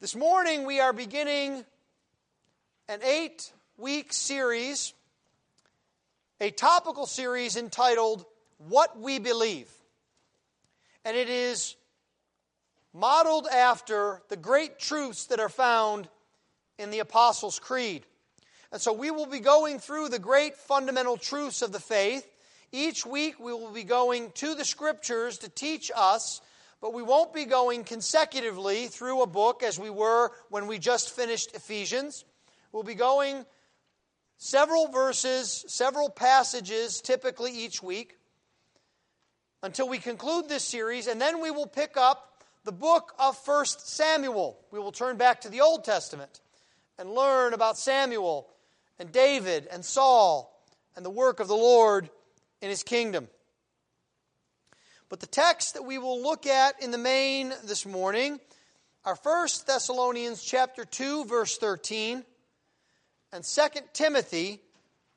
This morning we are beginning an eight week series, a topical series entitled What We Believe. And it is modeled after the great truths that are found in the Apostles' Creed. And so we will be going through the great fundamental truths of the faith. Each week we will be going to the scriptures to teach us, but we won't be going consecutively through a book as we were when we just finished Ephesians. We'll be going several verses, several passages typically each week until we conclude this series, and then we will pick up the book of 1 Samuel. We will turn back to the Old Testament and learn about Samuel and David and Saul and the work of the Lord in his kingdom. But the text that we will look at in the main this morning are 1 Thessalonians chapter 2 verse 13 and 2 Timothy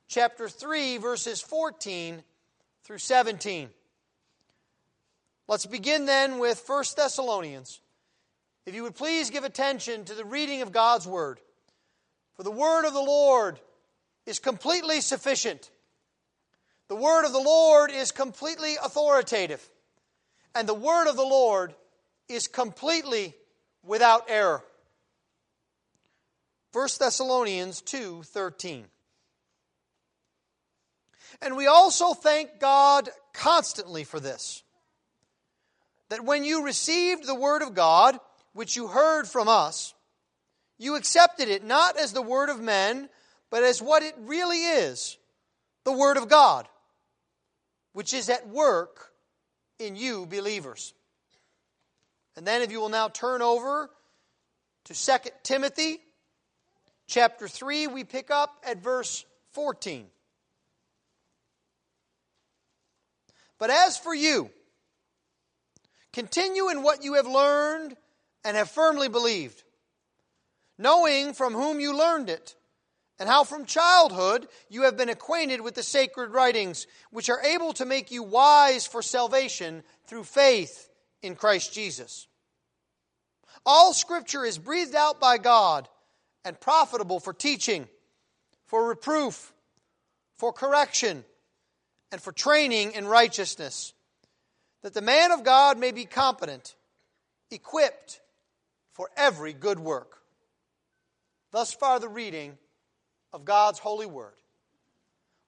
chapter 3 verses 14 through 17. Let's begin then with 1 Thessalonians. If you would please give attention to the reading of God's word. For the word of the Lord is completely sufficient. The word of the Lord is completely authoritative. And the word of the Lord is completely without error. 1 Thessalonians 2:13 And we also thank God constantly for this that when you received the word of God which you heard from us you accepted it not as the word of men but as what it really is the Word of God, which is at work in you believers. And then, if you will now turn over to 2 Timothy chapter 3, we pick up at verse 14. But as for you, continue in what you have learned and have firmly believed, knowing from whom you learned it and how from childhood you have been acquainted with the sacred writings, which are able to make you wise for salvation through faith in Christ Jesus. All scripture is breathed out by God and profitable for teaching, for reproof, for correction, and for training in righteousness, that the man of God may be competent, equipped for every good work. Thus far, the reading of God's holy word.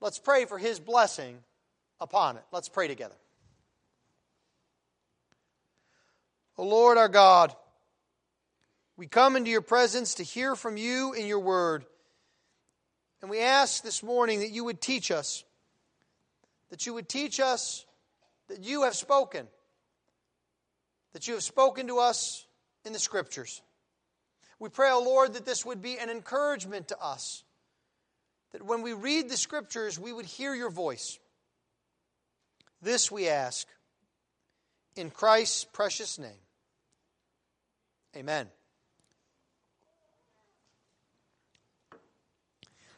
Let's pray for his blessing upon it. Let's pray together. O Lord our God, we come into your presence to hear from you in your word. And we ask this morning that you would teach us, that you would teach us that you have spoken, that you have spoken to us in the scriptures. We pray, O Lord, that this would be an encouragement to us that when we read the scriptures, we would hear your voice. This we ask in Christ's precious name. Amen.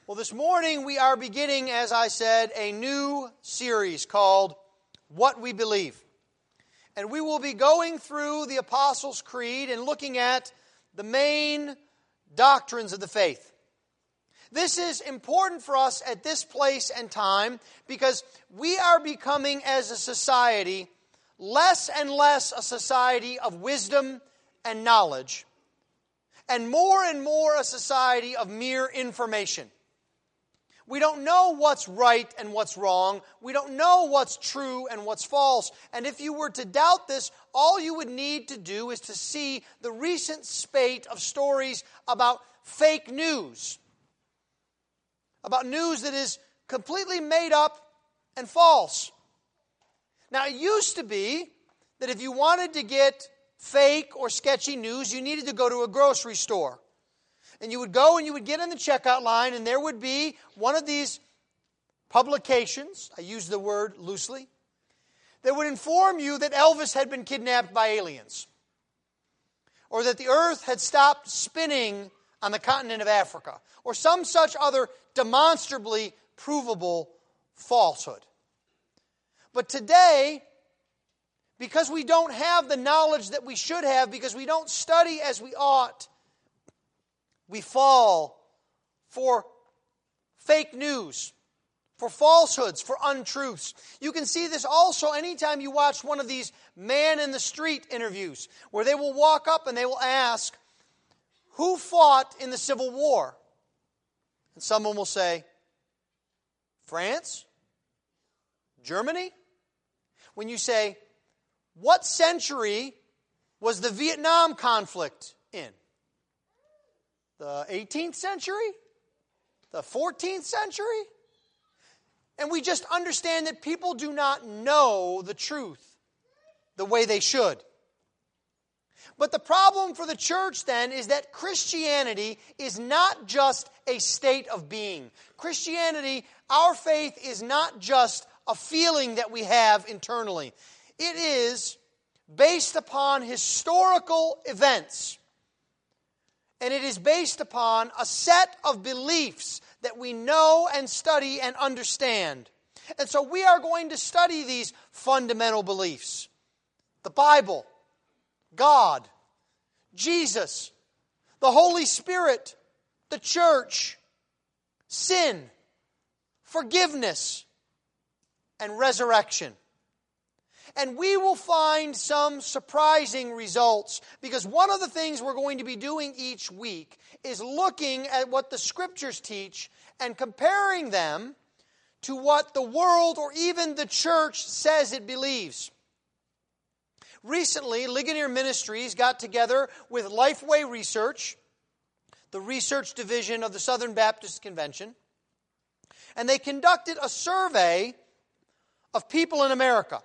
Well, this morning we are beginning, as I said, a new series called What We Believe. And we will be going through the Apostles' Creed and looking at the main doctrines of the faith. This is important for us at this place and time because we are becoming, as a society, less and less a society of wisdom and knowledge, and more and more a society of mere information. We don't know what's right and what's wrong. We don't know what's true and what's false. And if you were to doubt this, all you would need to do is to see the recent spate of stories about fake news about news that is completely made up and false. Now, it used to be that if you wanted to get fake or sketchy news, you needed to go to a grocery store. And you would go and you would get in the checkout line, and there would be one of these publications, I use the word loosely, that would inform you that Elvis had been kidnapped by aliens, or that the earth had stopped spinning on the continent of Africa, or some such other demonstrably provable falsehood. But today, because we don't have the knowledge that we should have, because we don't study as we ought, We fall for fake news, for falsehoods, for untruths. You can see this also anytime you watch one of these man in the street interviews, where they will walk up and they will ask, Who fought in the Civil War? And someone will say, France? Germany? When you say, What century was the Vietnam conflict in? The 18th century? The 14th century? And we just understand that people do not know the truth the way they should. But the problem for the church then is that Christianity is not just a state of being. Christianity, our faith, is not just a feeling that we have internally. It is based upon historical events. And it is based upon a set of beliefs that we know and study and understand. And so we are going to study these fundamental beliefs the Bible, God, Jesus, the Holy Spirit, the church, sin, forgiveness, and resurrection. And we will find some surprising results because one of the things we're going to be doing each week is looking at what the scriptures teach and comparing them to what the world or even the church says it believes. Recently, Ligonier Ministries got together with Lifeway Research, the research division of the Southern Baptist Convention, and they conducted a survey of people in America.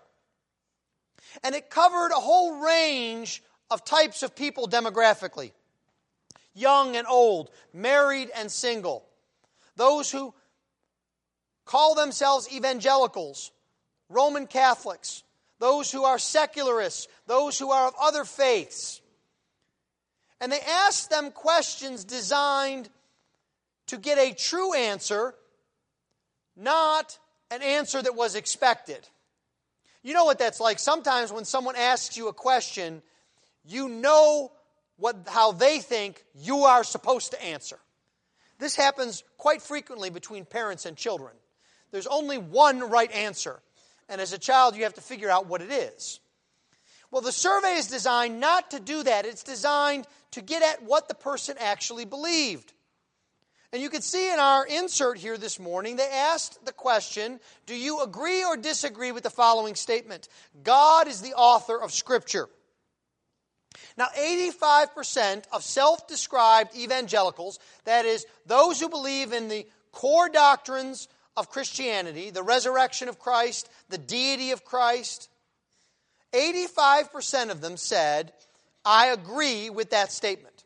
And it covered a whole range of types of people demographically young and old, married and single, those who call themselves evangelicals, Roman Catholics, those who are secularists, those who are of other faiths. And they asked them questions designed to get a true answer, not an answer that was expected. You know what that's like. Sometimes when someone asks you a question, you know what, how they think you are supposed to answer. This happens quite frequently between parents and children. There's only one right answer. And as a child, you have to figure out what it is. Well, the survey is designed not to do that, it's designed to get at what the person actually believed. And you can see in our insert here this morning, they asked the question Do you agree or disagree with the following statement? God is the author of Scripture. Now, 85% of self described evangelicals, that is, those who believe in the core doctrines of Christianity, the resurrection of Christ, the deity of Christ, 85% of them said, I agree with that statement.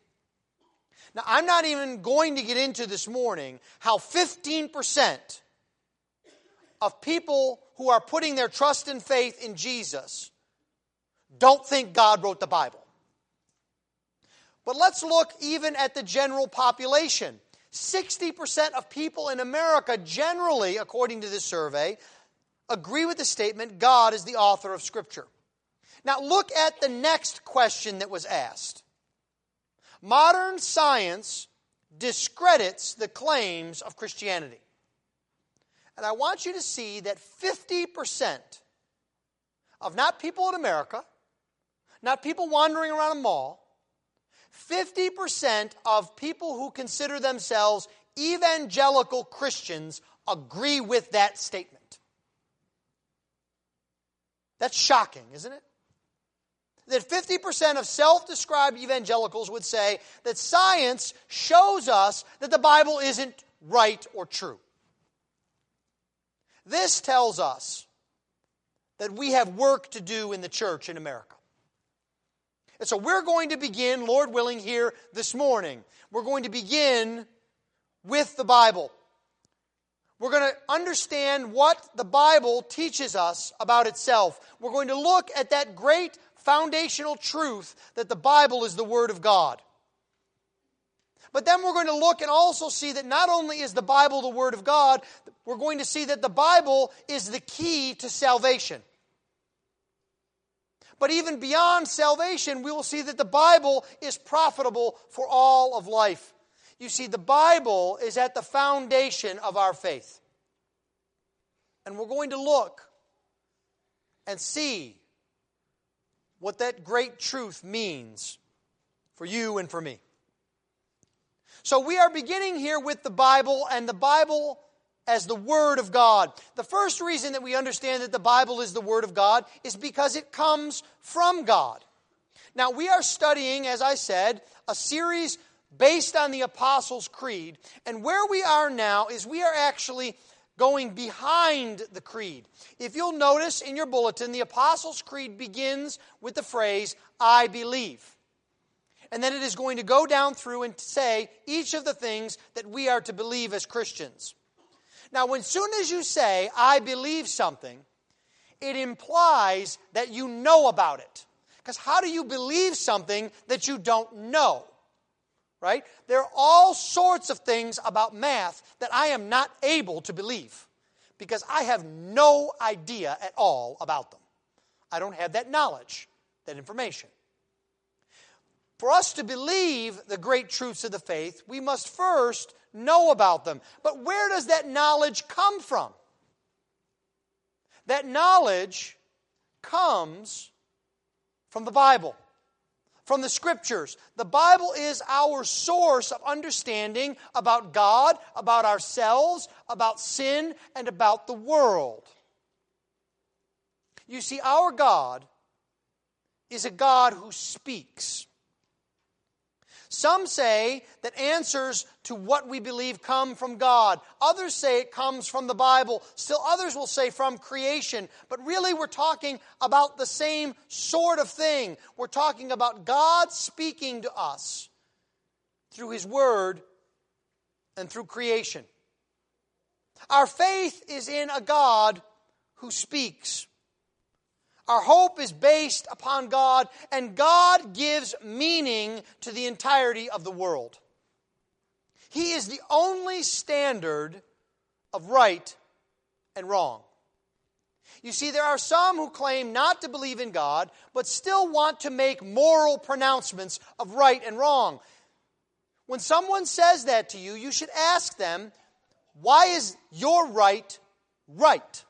Now, I'm not even going to get into this morning how 15% of people who are putting their trust and faith in Jesus don't think God wrote the Bible. But let's look even at the general population. 60% of people in America, generally, according to this survey, agree with the statement God is the author of Scripture. Now, look at the next question that was asked. Modern science discredits the claims of Christianity. And I want you to see that 50% of not people in America, not people wandering around a mall, 50% of people who consider themselves evangelical Christians agree with that statement. That's shocking, isn't it? That 50% of self described evangelicals would say that science shows us that the Bible isn't right or true. This tells us that we have work to do in the church in America. And so we're going to begin, Lord willing, here this morning. We're going to begin with the Bible. We're going to understand what the Bible teaches us about itself. We're going to look at that great foundational truth that the Bible is the Word of God. But then we're going to look and also see that not only is the Bible the Word of God, we're going to see that the Bible is the key to salvation. But even beyond salvation, we will see that the Bible is profitable for all of life. You see, the Bible is at the foundation of our faith. And we're going to look and see what that great truth means for you and for me. So we are beginning here with the Bible and the Bible as the Word of God. The first reason that we understand that the Bible is the Word of God is because it comes from God. Now, we are studying, as I said, a series based on the Apostles' Creed. And where we are now is we are actually going behind the creed. If you'll notice in your bulletin, the Apostles' Creed begins with the phrase, I believe. And then it is going to go down through and say each of the things that we are to believe as Christians. Now, when soon as you say, I believe something, it implies that you know about it. Because how do you believe something that you don't know? right? There are all sorts of things about math that I am not able to believe because I have no idea at all about them. I don't have that knowledge, that information. For us to believe the great truths of the faith, we must first know about them. But where does that knowledge come from? That knowledge comes from the Bible from the scriptures. The Bible is our source of understanding about God, about ourselves, about sin, and about the world. You see, our God is a God who speaks. Some say that answers to what we believe come from God. Others say it comes from the Bible. Still others will say from creation. But really, we're talking about the same sort of thing. We're talking about God speaking to us through His Word and through creation. Our faith is in a God who speaks. Our hope is based upon God, and God gives meaning to the entirety of the world. He is the only standard of right and wrong. You see, there are some who claim not to believe in God, but still want to make moral pronouncements of right and wrong. When someone says that to you, you should ask them, why is your right right?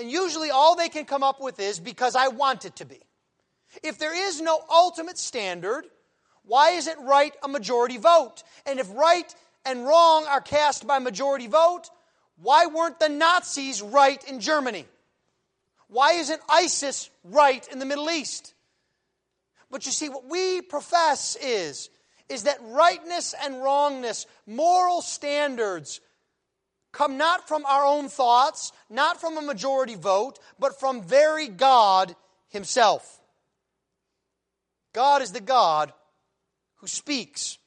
And usually all they can come up with is because I want it to be. If there is no ultimate standard, why isn't right a majority vote? And if right and wrong are cast by majority vote, why weren't the Nazis right in Germany? Why isn't ISIS right in the Middle East? But you see, what we profess is, is that rightness and wrongness, moral standards, come not from our own thoughts, not from a majority vote, but from very God Himself. God is the God who speaks.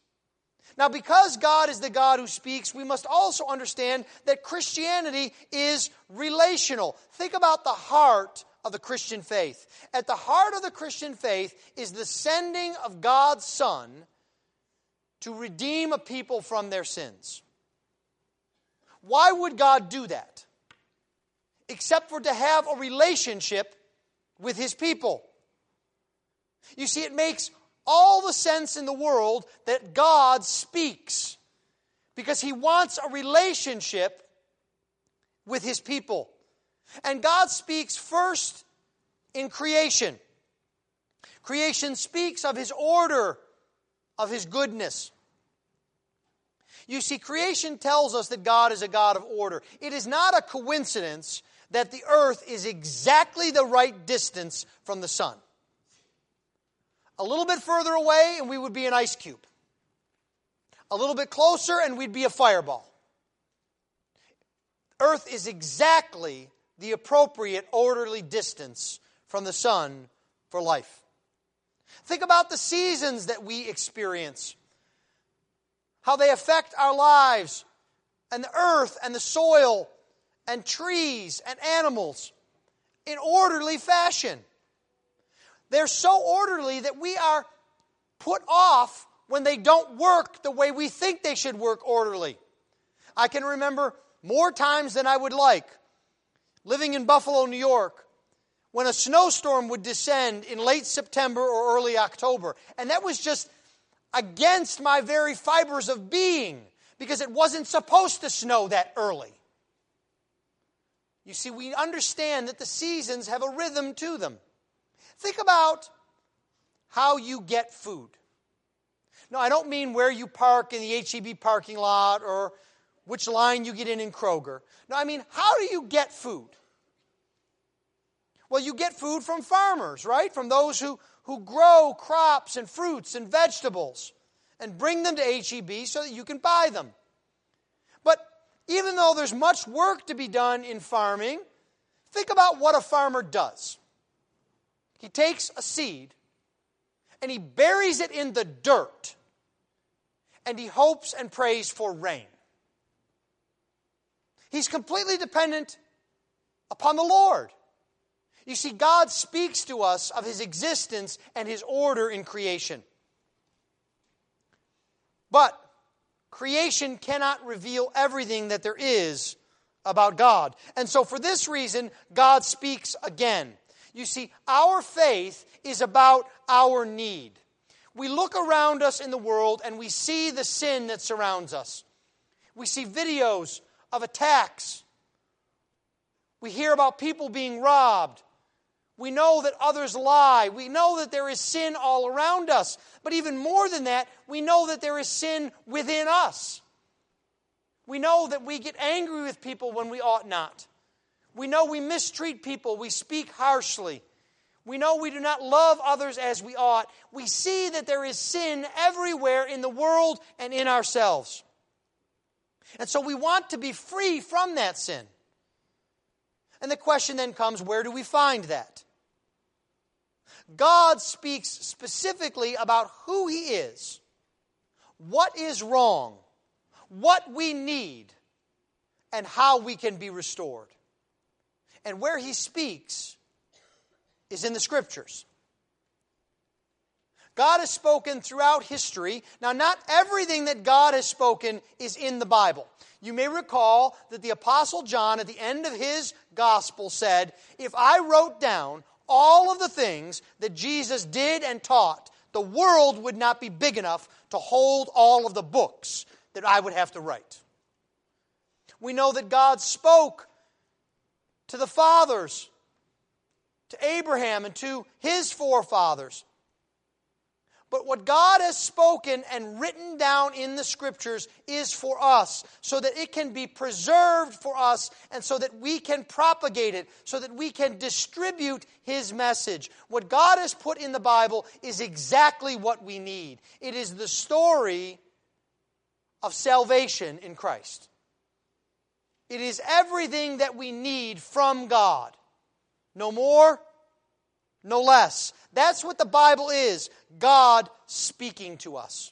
Now, because God is the God who speaks, we must also understand that Christianity is relational. Think about the heart of the Christian faith. At the heart of the Christian faith is the sending of God's Son to redeem a people from their sins. Why would God do that? Except for to have a relationship with his people. You see, it makes all the sense in the world that God speaks because he wants a relationship with his people. And God speaks first in creation. Creation speaks of his order, of his goodness. You see, creation tells us that God is a God of order. It is not a coincidence that the earth is exactly the right distance from the sun. A little bit further away, and we would be an ice cube. A little bit closer, and we'd be a fireball. Earth is exactly the appropriate orderly distance from the sun for life. Think about the seasons that we experience how they affect our lives and the earth and the soil and trees and animals in orderly fashion. They're so orderly that we are put off when they don't work the way we think they should work orderly. I can remember more times than I would like living in Buffalo, New York, when a snowstorm would descend in late September or early October. And that was just against my very fibers of being because it wasn't supposed to snow that early. You see, we understand that the seasons have a rhythm to them. Think about how you get food. No, I don't mean where you park in the HEB parking lot or which line you get in in Kroger. No, I mean, how do you get food? Well, you get food from farmers, right? From those who, who grow crops and fruits and vegetables and bring them to HEB so that you can buy them. But even though there's much work to be done in farming, think about what a farmer does. He takes a seed and he buries it in the dirt and he hopes and prays for rain. He's completely dependent upon the Lord. You see, God speaks to us of his existence and his order in creation. But creation cannot reveal everything that there is about God. And so, for this reason, God speaks again. You see, our faith is about our need. We look around us in the world and we see the sin that surrounds us. We see videos of attacks. We hear about people being robbed. We know that others lie. We know that there is sin all around us. But even more than that, we know that there is sin within us. We know that we get angry with people when we ought not. We know we mistreat people. We speak harshly. We know we do not love others as we ought. We see that there is sin everywhere in the world and in ourselves. And so we want to be free from that sin. And the question then comes where do we find that? God speaks specifically about who He is, what is wrong, what we need, and how we can be restored. And where He speaks, is in the scriptures. God has spoken throughout history. Now, not everything that God has spoken is in the Bible. You may recall that the Apostle John, at the end of his gospel, said, If I wrote down all of the things that Jesus did and taught, the world would not be big enough to hold all of the books that I would have to write. We know that God spoke to the fathers to Abraham and to his forefathers. But what God has spoken and written down in the scriptures is for us, so that it can be preserved for us, and so that we can propagate it, so that we can distribute His message. What God has put in the Bible is exactly what we need. It is the story of salvation in Christ. It is everything that we need from God. No more, no less. That's what the Bible is God speaking to us.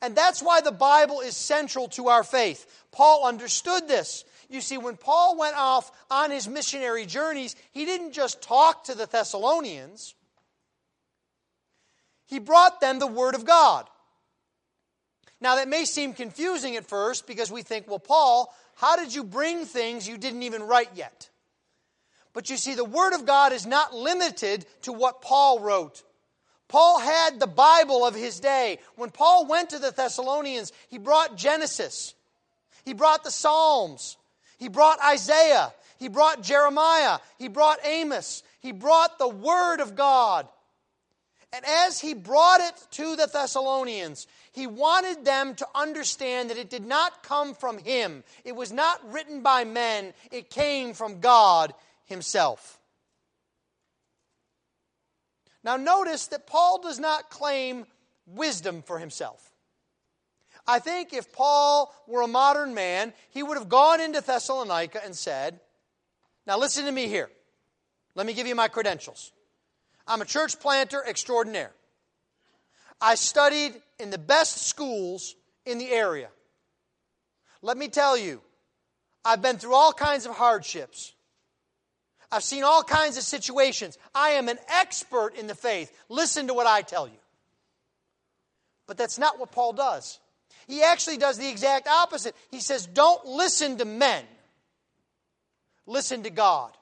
And that's why the Bible is central to our faith. Paul understood this. You see, when Paul went off on his missionary journeys, he didn't just talk to the Thessalonians, he brought them the Word of God. Now, that may seem confusing at first because we think, well, Paul, how did you bring things you didn't even write yet? But you see, the Word of God is not limited to what Paul wrote. Paul had the Bible of his day. When Paul went to the Thessalonians, he brought Genesis, he brought the Psalms, he brought Isaiah, he brought Jeremiah, he brought Amos, he brought the Word of God. And as he brought it to the Thessalonians, he wanted them to understand that it did not come from him. It was not written by men, it came from God himself. Now, notice that Paul does not claim wisdom for himself. I think if Paul were a modern man, he would have gone into Thessalonica and said, Now, listen to me here. Let me give you my credentials. I'm a church planter extraordinaire. I studied in the best schools in the area. Let me tell you, I've been through all kinds of hardships. I've seen all kinds of situations. I am an expert in the faith. Listen to what I tell you. But that's not what Paul does. He actually does the exact opposite. He says, Don't listen to men, listen to God.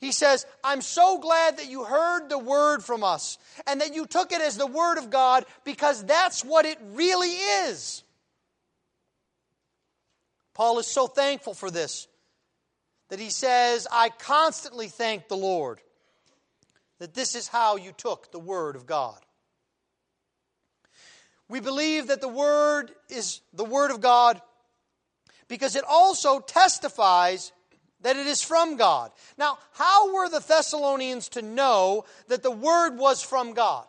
He says, I'm so glad that you heard the word from us and that you took it as the word of God because that's what it really is. Paul is so thankful for this that he says, I constantly thank the Lord that this is how you took the Word of God. We believe that the Word is the Word of God because it also testifies that it is from God. Now, how were the Thessalonians to know that the Word was from God?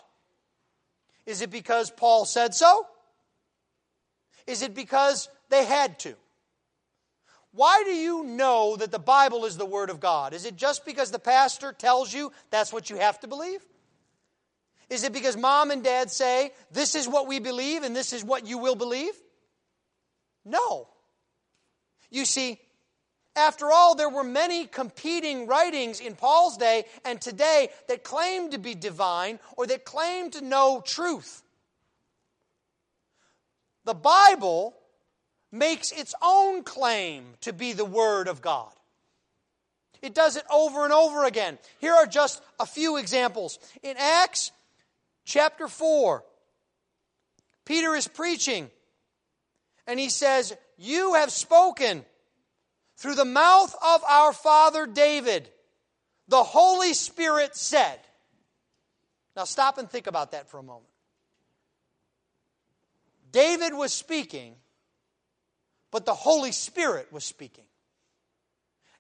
Is it because Paul said so? Is it because they had to? Why do you know that the Bible is the Word of God? Is it just because the pastor tells you that's what you have to believe? Is it because mom and dad say, this is what we believe and this is what you will believe? No. You see, after all, there were many competing writings in Paul's day and today that claim to be divine or that claim to know truth. The Bible makes its own claim to be the Word of God. It does it over and over again. Here are just a few examples. In Acts chapter 4, Peter is preaching, and he says, You have spoken through the mouth of our father David. The Holy Spirit said. Now stop and think about that for a moment. David was speaking but the Holy Spirit was speaking.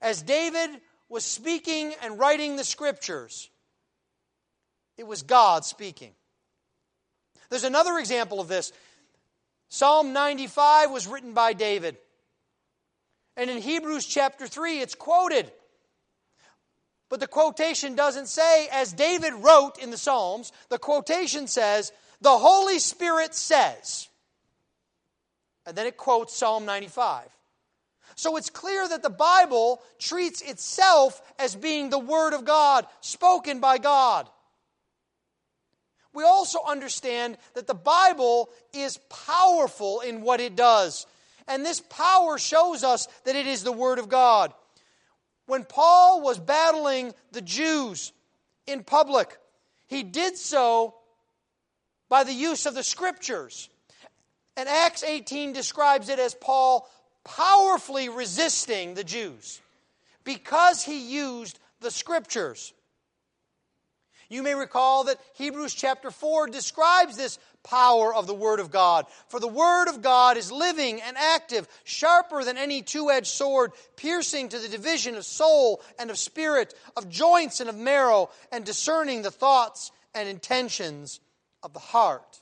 As David was speaking and writing the scriptures, it was God speaking. There's another example of this. Psalm 95 was written by David. And in Hebrews chapter 3, it's quoted. But the quotation doesn't say, as David wrote in the Psalms, the quotation says, the Holy Spirit says. And then it quotes Psalm 95. So it's clear that the Bible treats itself as being the Word of God, spoken by God. We also understand that the Bible is powerful in what it does. And this power shows us that it is the Word of God. When Paul was battling the Jews in public, he did so by the use of the Scriptures. And Acts 18 describes it as Paul powerfully resisting the Jews because he used the scriptures. You may recall that Hebrews chapter 4 describes this power of the Word of God. For the Word of God is living and active, sharper than any two edged sword, piercing to the division of soul and of spirit, of joints and of marrow, and discerning the thoughts and intentions of the heart.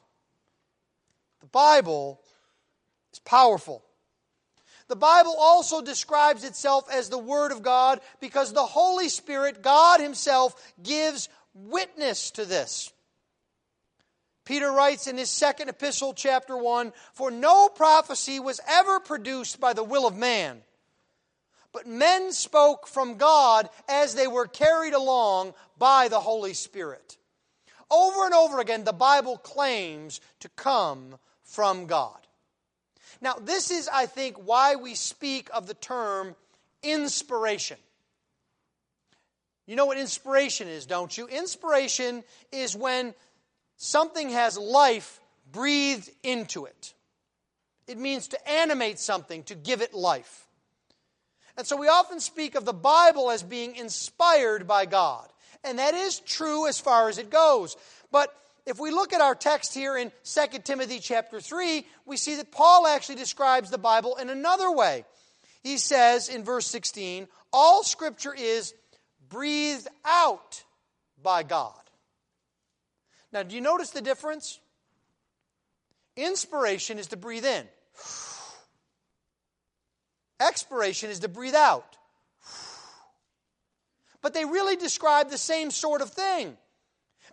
Bible is powerful. The Bible also describes itself as the Word of God because the Holy Spirit, God Himself, gives witness to this. Peter writes in his second epistle, chapter 1 For no prophecy was ever produced by the will of man, but men spoke from God as they were carried along by the Holy Spirit. Over and over again, the Bible claims to come from God. Now, this is, I think, why we speak of the term inspiration. You know what inspiration is, don't you? Inspiration is when something has life breathed into it. It means to animate something, to give it life. And so we often speak of the Bible as being inspired by God. And that is true as far as it goes. But if we look at our text here in 2 Timothy chapter 3, we see that Paul actually describes the Bible in another way. He says in verse 16, all scripture is breathed out by God. Now, do you notice the difference? Inspiration is to breathe in. Expiration is to breathe out. But they really describe the same sort of thing.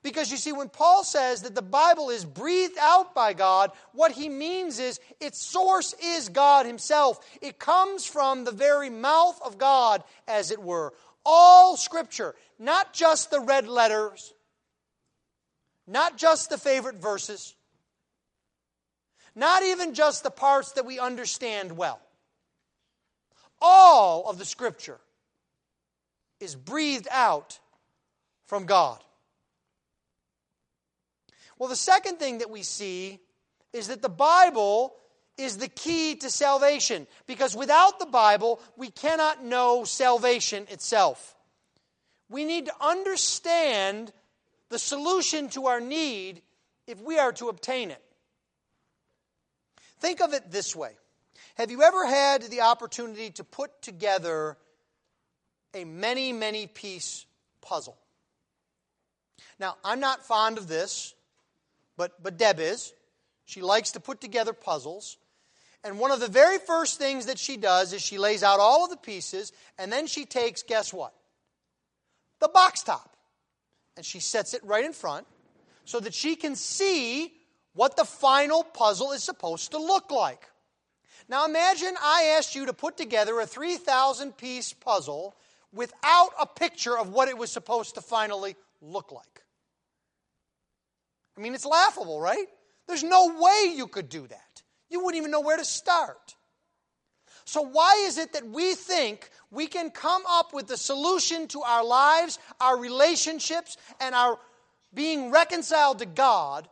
Because you see, when Paul says that the Bible is breathed out by God, what he means is its source is God Himself. It comes from the very mouth of God, as it were. All Scripture, not just the red letters, not just the favorite verses, not even just the parts that we understand well. All of the Scripture is breathed out from God. Well, the second thing that we see is that the Bible is the key to salvation because without the Bible, we cannot know salvation itself. We need to understand the solution to our need if we are to obtain it. Think of it this way Have you ever had the opportunity to put together a many, many piece puzzle? Now, I'm not fond of this, but, but Deb is. She likes to put together puzzles. And one of the very first things that she does is she lays out all of the pieces, and then she takes, guess what? The box top. And she sets it right in front so that she can see what the final puzzle is supposed to look like. Now imagine I asked you to put together a 3,000 piece puzzle without a picture of what it was supposed to finally look like. I mean, it's laughable, right? There's no way you could do that. You wouldn't even know where to start. So, why is it that we think we can come up with the solution to our lives, our relationships, and our being reconciled to God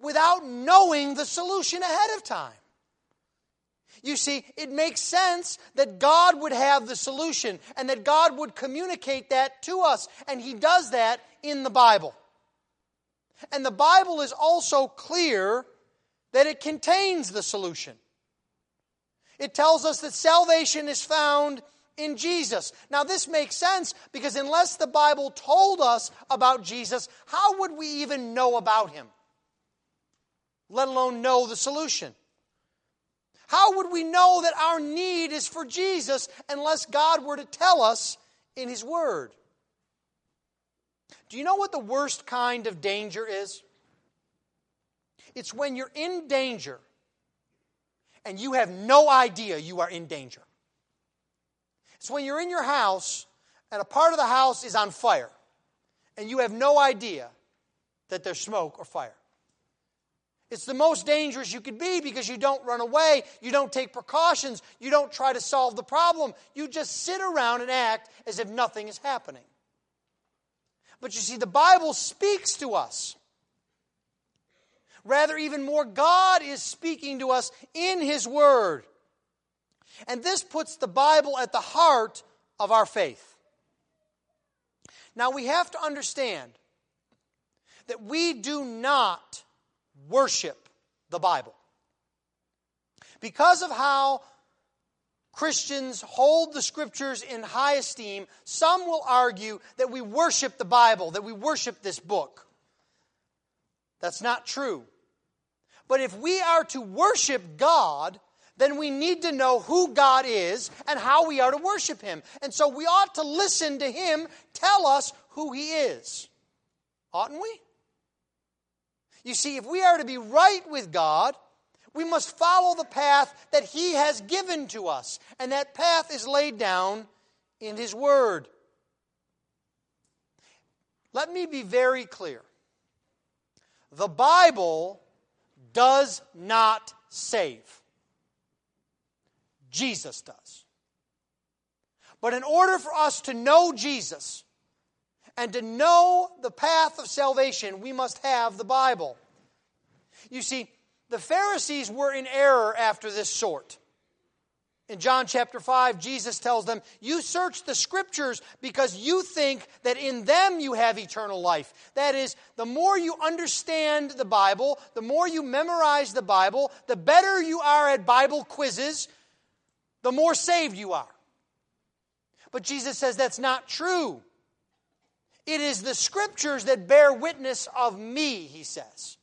without knowing the solution ahead of time? You see, it makes sense that God would have the solution and that God would communicate that to us, and He does that in the Bible. And the Bible is also clear that it contains the solution. It tells us that salvation is found in Jesus. Now, this makes sense because unless the Bible told us about Jesus, how would we even know about him? Let alone know the solution. How would we know that our need is for Jesus unless God were to tell us in His Word? Do you know what the worst kind of danger is? It's when you're in danger and you have no idea you are in danger. It's when you're in your house and a part of the house is on fire and you have no idea that there's smoke or fire. It's the most dangerous you could be because you don't run away, you don't take precautions, you don't try to solve the problem. You just sit around and act as if nothing is happening. But you see, the Bible speaks to us. Rather, even more, God is speaking to us in His Word. And this puts the Bible at the heart of our faith. Now, we have to understand that we do not worship the Bible. Because of how Christians hold the scriptures in high esteem, some will argue that we worship the Bible, that we worship this book. That's not true. But if we are to worship God, then we need to know who God is and how we are to worship Him. And so we ought to listen to Him tell us who He is. Oughtn't we? You see, if we are to be right with God, we must follow the path that He has given to us. And that path is laid down in His Word. Let me be very clear. The Bible does not save, Jesus does. But in order for us to know Jesus and to know the path of salvation, we must have the Bible. You see, the Pharisees were in error after this sort. In John chapter 5, Jesus tells them, You search the scriptures because you think that in them you have eternal life. That is, the more you understand the Bible, the more you memorize the Bible, the better you are at Bible quizzes, the more saved you are. But Jesus says that's not true. It is the scriptures that bear witness of me, he says.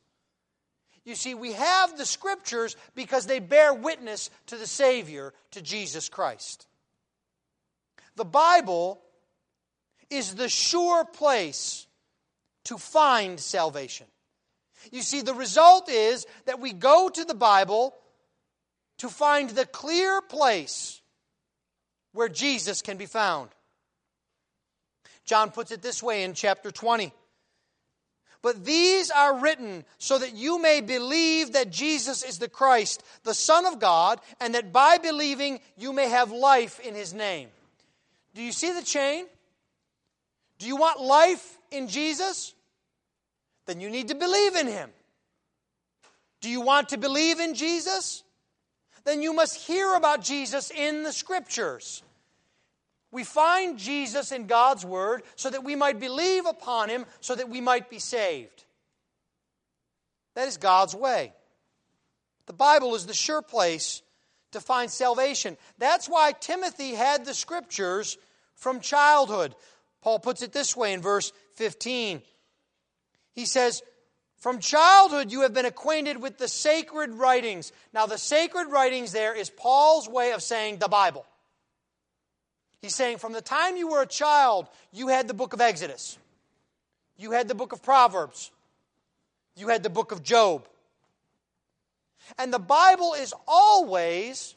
You see, we have the scriptures because they bear witness to the Savior, to Jesus Christ. The Bible is the sure place to find salvation. You see, the result is that we go to the Bible to find the clear place where Jesus can be found. John puts it this way in chapter 20. But these are written so that you may believe that Jesus is the Christ, the Son of God, and that by believing you may have life in his name. Do you see the chain? Do you want life in Jesus? Then you need to believe in him. Do you want to believe in Jesus? Then you must hear about Jesus in the scriptures. We find Jesus in God's Word so that we might believe upon Him, so that we might be saved. That is God's way. The Bible is the sure place to find salvation. That's why Timothy had the Scriptures from childhood. Paul puts it this way in verse 15. He says, From childhood you have been acquainted with the sacred writings. Now, the sacred writings there is Paul's way of saying the Bible. He's saying from the time you were a child, you had the book of Exodus, you had the book of Proverbs, you had the book of Job. And the Bible is always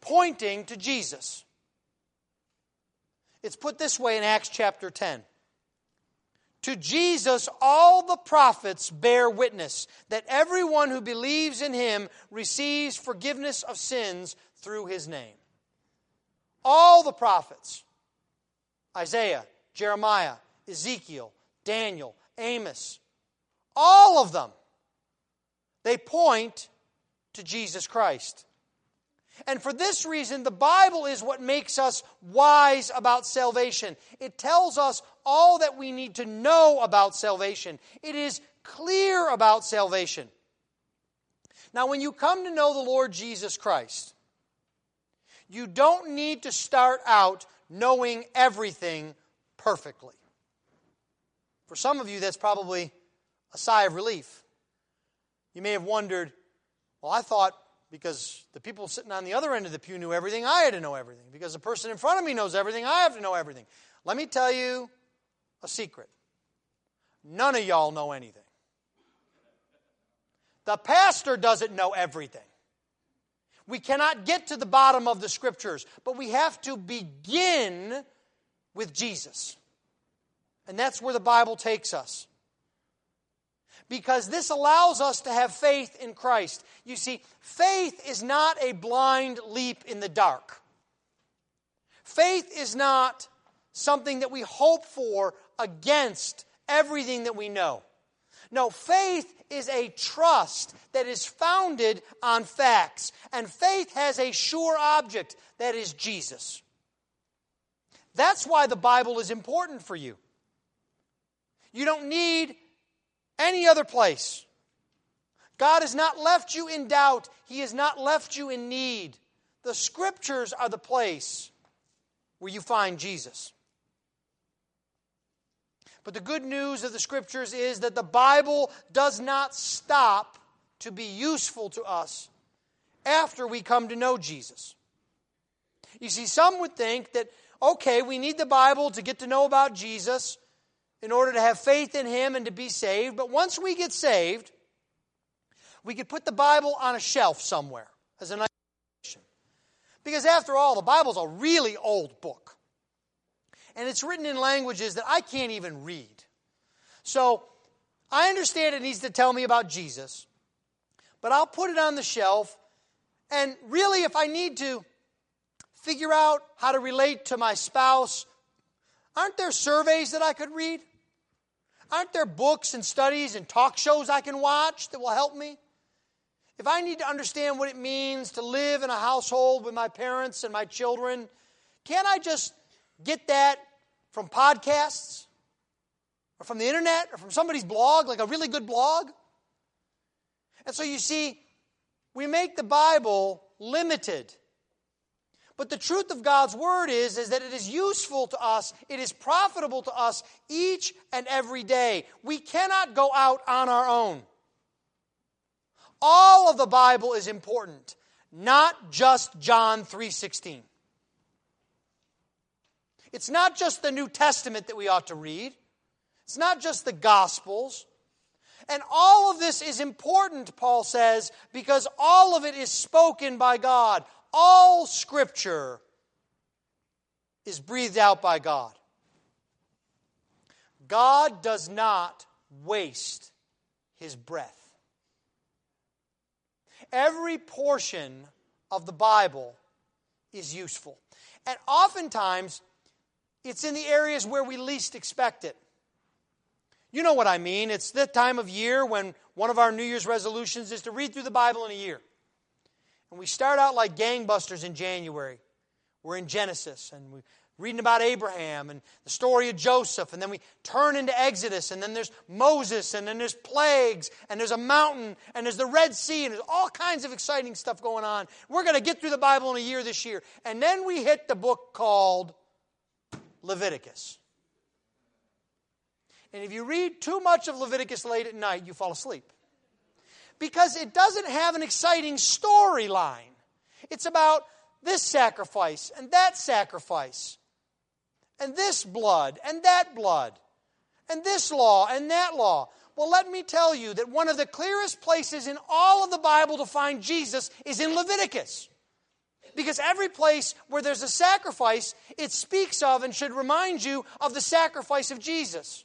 pointing to Jesus. It's put this way in Acts chapter 10. To Jesus, all the prophets bear witness that everyone who believes in him receives forgiveness of sins through his name. All the prophets Isaiah, Jeremiah, Ezekiel, Daniel, Amos, all of them, they point to Jesus Christ. And for this reason, the Bible is what makes us wise about salvation. It tells us all that we need to know about salvation. It is clear about salvation. Now, when you come to know the Lord Jesus Christ, you don't need to start out knowing everything perfectly. For some of you, that's probably a sigh of relief. You may have wondered, well, I thought because the people sitting on the other end of the pew knew everything, I had to know everything. Because the person in front of me knows everything, I have to know everything. Let me tell you a secret none of y'all know anything. The pastor doesn't know everything. We cannot get to the bottom of the scriptures, but we have to begin with Jesus. And that's where the Bible takes us. Because this allows us to have faith in Christ. You see, faith is not a blind leap in the dark. Faith is not something that we hope for against everything that we know. No, faith is a trust that is founded on facts. And faith has a sure object that is Jesus. That's why the Bible is important for you. You don't need any other place. God has not left you in doubt, He has not left you in need. The Scriptures are the place where you find Jesus. But the good news of the scriptures is that the Bible does not stop to be useful to us after we come to know Jesus. You see, some would think that, okay, we need the Bible to get to know about Jesus in order to have faith in Him and to be saved. But once we get saved, we could put the Bible on a shelf somewhere as an nice Because after all, the Bible's a really old book and it's written in languages that I can't even read. So I understand it needs to tell me about Jesus, but I'll put it on the shelf. And really, if I need to figure out how to relate to my spouse, aren't there surveys that I could read? Aren't there books and studies and talk shows I can watch that will help me? If I need to understand what it means to live in a household with my parents and my children, can't I just get that from podcasts or from the internet or from somebody's blog, like a really good blog. And so you see, we make the Bible limited. But the truth of God's word is, is that it is useful to us, it is profitable to us each and every day. We cannot go out on our own. All of the Bible is important, not just John 3:16. It's not just the New Testament that we ought to read, it's not just the Gospels. And all of this is important, Paul says, because all of it is spoken by God. All Scripture is breathed out by God. God does not waste his breath. Every portion of the Bible is useful. And oftentimes, it's in the areas where we least expect it. You know what I mean. It's the time of year when one of our New Year's resolutions is to read through the Bible in a year. And we start out like gangbusters in January. We're in Genesis and we're reading about Abraham and the story of Joseph. And then we turn into Exodus. And then there's Moses. And then there's plagues. And there's a mountain. And there's the Red Sea. And there's all kinds of exciting stuff going on. We're going to get through the Bible in a year this year. And then we hit the book called Leviticus. And if you read too much of Leviticus late at night, you fall asleep. Because it doesn't have an exciting storyline. It's about this sacrifice and that sacrifice, and this blood and that blood, and this law and that law. Well, let me tell you that one of the clearest places in all of the Bible to find Jesus is in Leviticus. Because every place where there's a sacrifice, it speaks of and should remind you of the sacrifice of Jesus.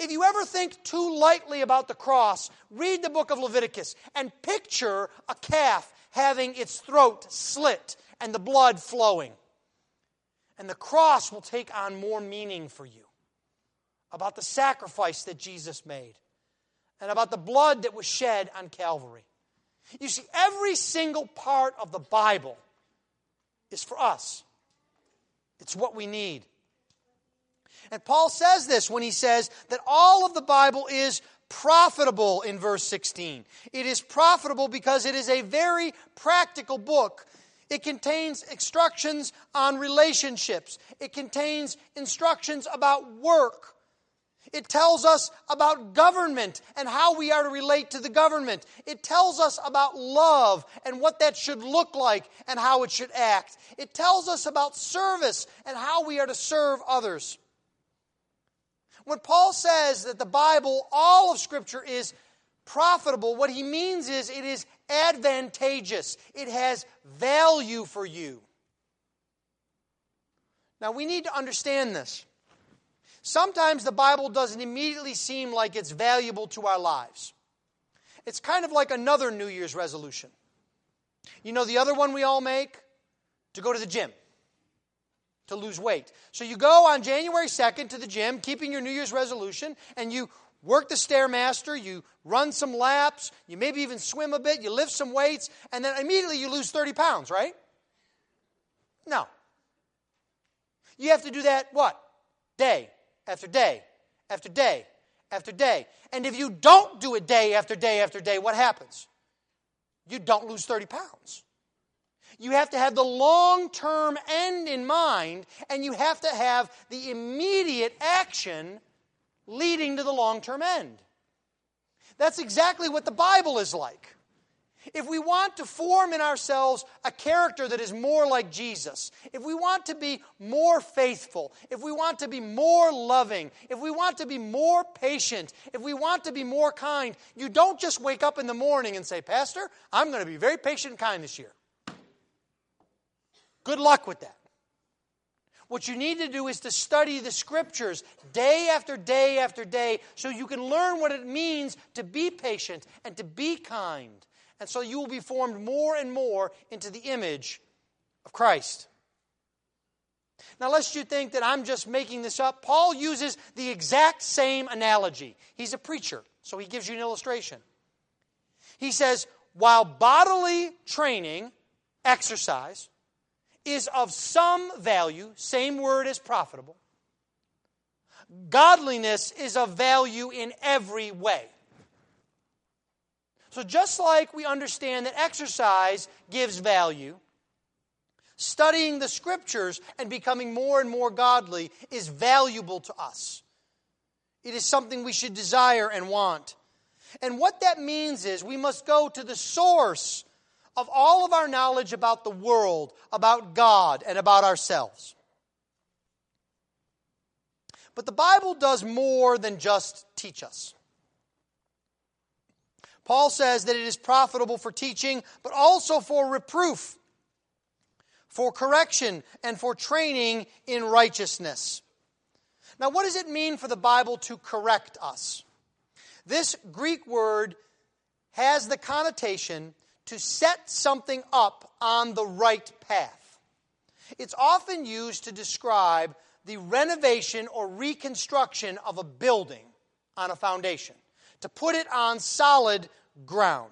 If you ever think too lightly about the cross, read the book of Leviticus and picture a calf having its throat slit and the blood flowing. And the cross will take on more meaning for you about the sacrifice that Jesus made and about the blood that was shed on Calvary. You see, every single part of the Bible is for us, it's what we need. And Paul says this when he says that all of the Bible is profitable in verse 16. It is profitable because it is a very practical book. It contains instructions on relationships, it contains instructions about work. It tells us about government and how we are to relate to the government. It tells us about love and what that should look like and how it should act. It tells us about service and how we are to serve others. When Paul says that the Bible, all of Scripture, is profitable, what he means is it is advantageous, it has value for you. Now, we need to understand this. Sometimes the Bible doesn't immediately seem like it's valuable to our lives. It's kind of like another New Year's resolution. You know the other one we all make? To go to the gym to lose weight. So you go on January 2nd to the gym, keeping your New Year's resolution, and you work the Stairmaster, you run some laps, you maybe even swim a bit, you lift some weights, and then immediately you lose 30 pounds, right? No. You have to do that what? Day after day after day after day. And if you don't do it day after day after day, what happens? You don't lose 30 pounds. You have to have the long term end in mind, and you have to have the immediate action leading to the long term end. That's exactly what the Bible is like. If we want to form in ourselves a character that is more like Jesus, if we want to be more faithful, if we want to be more loving, if we want to be more patient, if we want to be more kind, you don't just wake up in the morning and say, Pastor, I'm going to be very patient and kind this year. Good luck with that. What you need to do is to study the scriptures day after day after day so you can learn what it means to be patient and to be kind. And so you will be formed more and more into the image of Christ. Now, lest you think that I'm just making this up, Paul uses the exact same analogy. He's a preacher, so he gives you an illustration. He says, while bodily training, exercise, is of some value, same word as profitable, godliness is of value in every way. So, just like we understand that exercise gives value, studying the scriptures and becoming more and more godly is valuable to us. It is something we should desire and want. And what that means is we must go to the source of all of our knowledge about the world, about God, and about ourselves. But the Bible does more than just teach us. Paul says that it is profitable for teaching, but also for reproof, for correction, and for training in righteousness. Now, what does it mean for the Bible to correct us? This Greek word has the connotation to set something up on the right path. It's often used to describe the renovation or reconstruction of a building on a foundation, to put it on solid ground.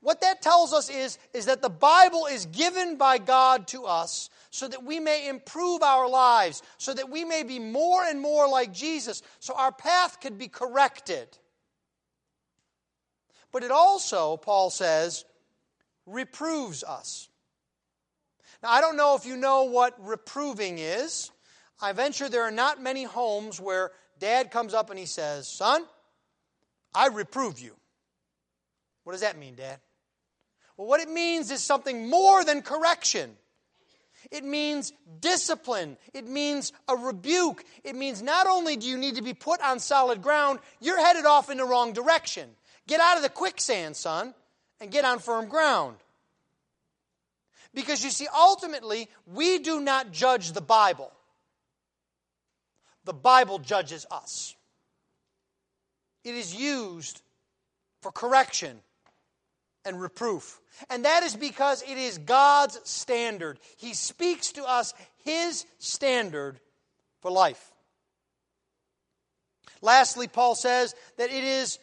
What that tells us is, is that the Bible is given by God to us so that we may improve our lives, so that we may be more and more like Jesus, so our path could be corrected. But it also, Paul says, reproves us. Now, I don't know if you know what reproving is. I venture there are not many homes where dad comes up and he says, Son, I reprove you. What does that mean, Dad? Well, what it means is something more than correction. It means discipline. It means a rebuke. It means not only do you need to be put on solid ground, you're headed off in the wrong direction. Get out of the quicksand, son, and get on firm ground. Because you see, ultimately, we do not judge the Bible, the Bible judges us. It is used for correction and reproof. And that is because it is God's standard. He speaks to us His standard for life. Lastly, Paul says that it is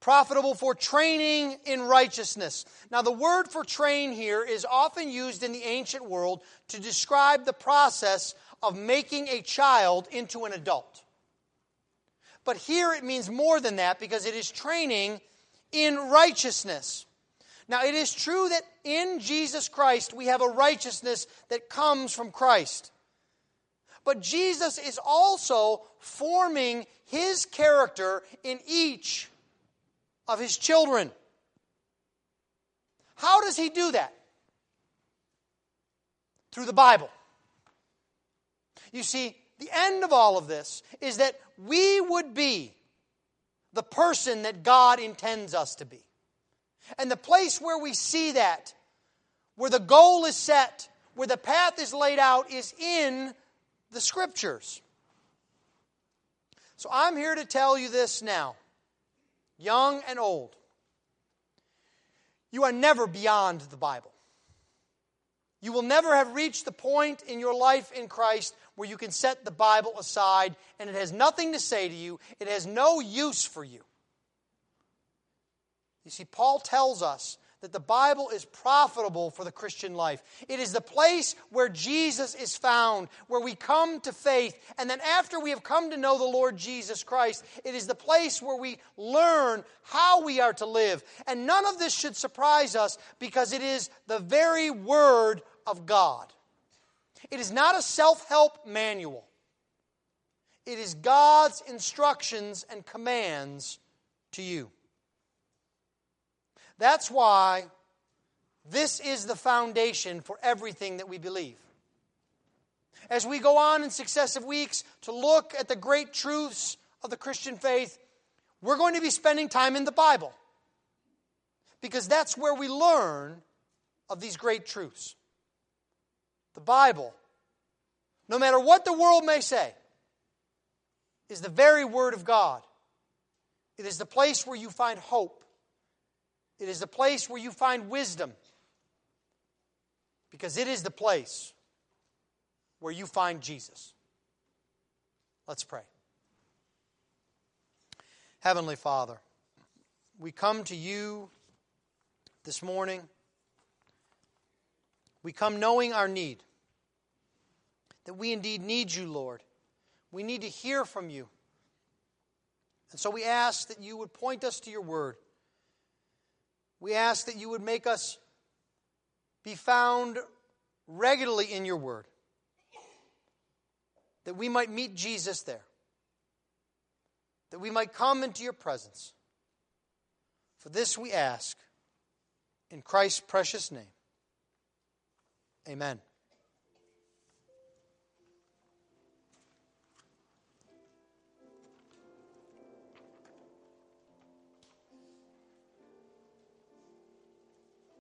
profitable for training in righteousness. Now, the word for train here is often used in the ancient world to describe the process of making a child into an adult. But here it means more than that because it is training in righteousness. Now, it is true that in Jesus Christ we have a righteousness that comes from Christ. But Jesus is also forming his character in each of his children. How does he do that? Through the Bible. You see, the end of all of this is that we would be the person that God intends us to be. And the place where we see that, where the goal is set, where the path is laid out, is in the Scriptures. So I'm here to tell you this now, young and old. You are never beyond the Bible. You will never have reached the point in your life in Christ where you can set the Bible aside and it has nothing to say to you, it has no use for you. You see, Paul tells us that the Bible is profitable for the Christian life. It is the place where Jesus is found, where we come to faith. And then after we have come to know the Lord Jesus Christ, it is the place where we learn how we are to live. And none of this should surprise us because it is the very Word of God. It is not a self help manual, it is God's instructions and commands to you. That's why this is the foundation for everything that we believe. As we go on in successive weeks to look at the great truths of the Christian faith, we're going to be spending time in the Bible because that's where we learn of these great truths. The Bible, no matter what the world may say, is the very Word of God. It is the place where you find hope. It is the place where you find wisdom. Because it is the place where you find Jesus. Let's pray. Heavenly Father, we come to you this morning. We come knowing our need, that we indeed need you, Lord. We need to hear from you. And so we ask that you would point us to your word. We ask that you would make us be found regularly in your word, that we might meet Jesus there, that we might come into your presence. For this we ask in Christ's precious name. Amen.